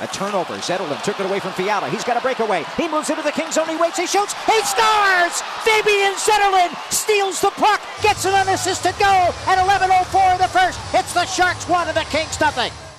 A turnover. Zetterlund took it away from Fiala. He's got a breakaway. He moves into the King zone. He waits. He shoots. He scores! Fabian Zetterlund steals the puck, gets an unassisted goal, at 11.04 in the first. It's the Sharks one and the Kings nothing.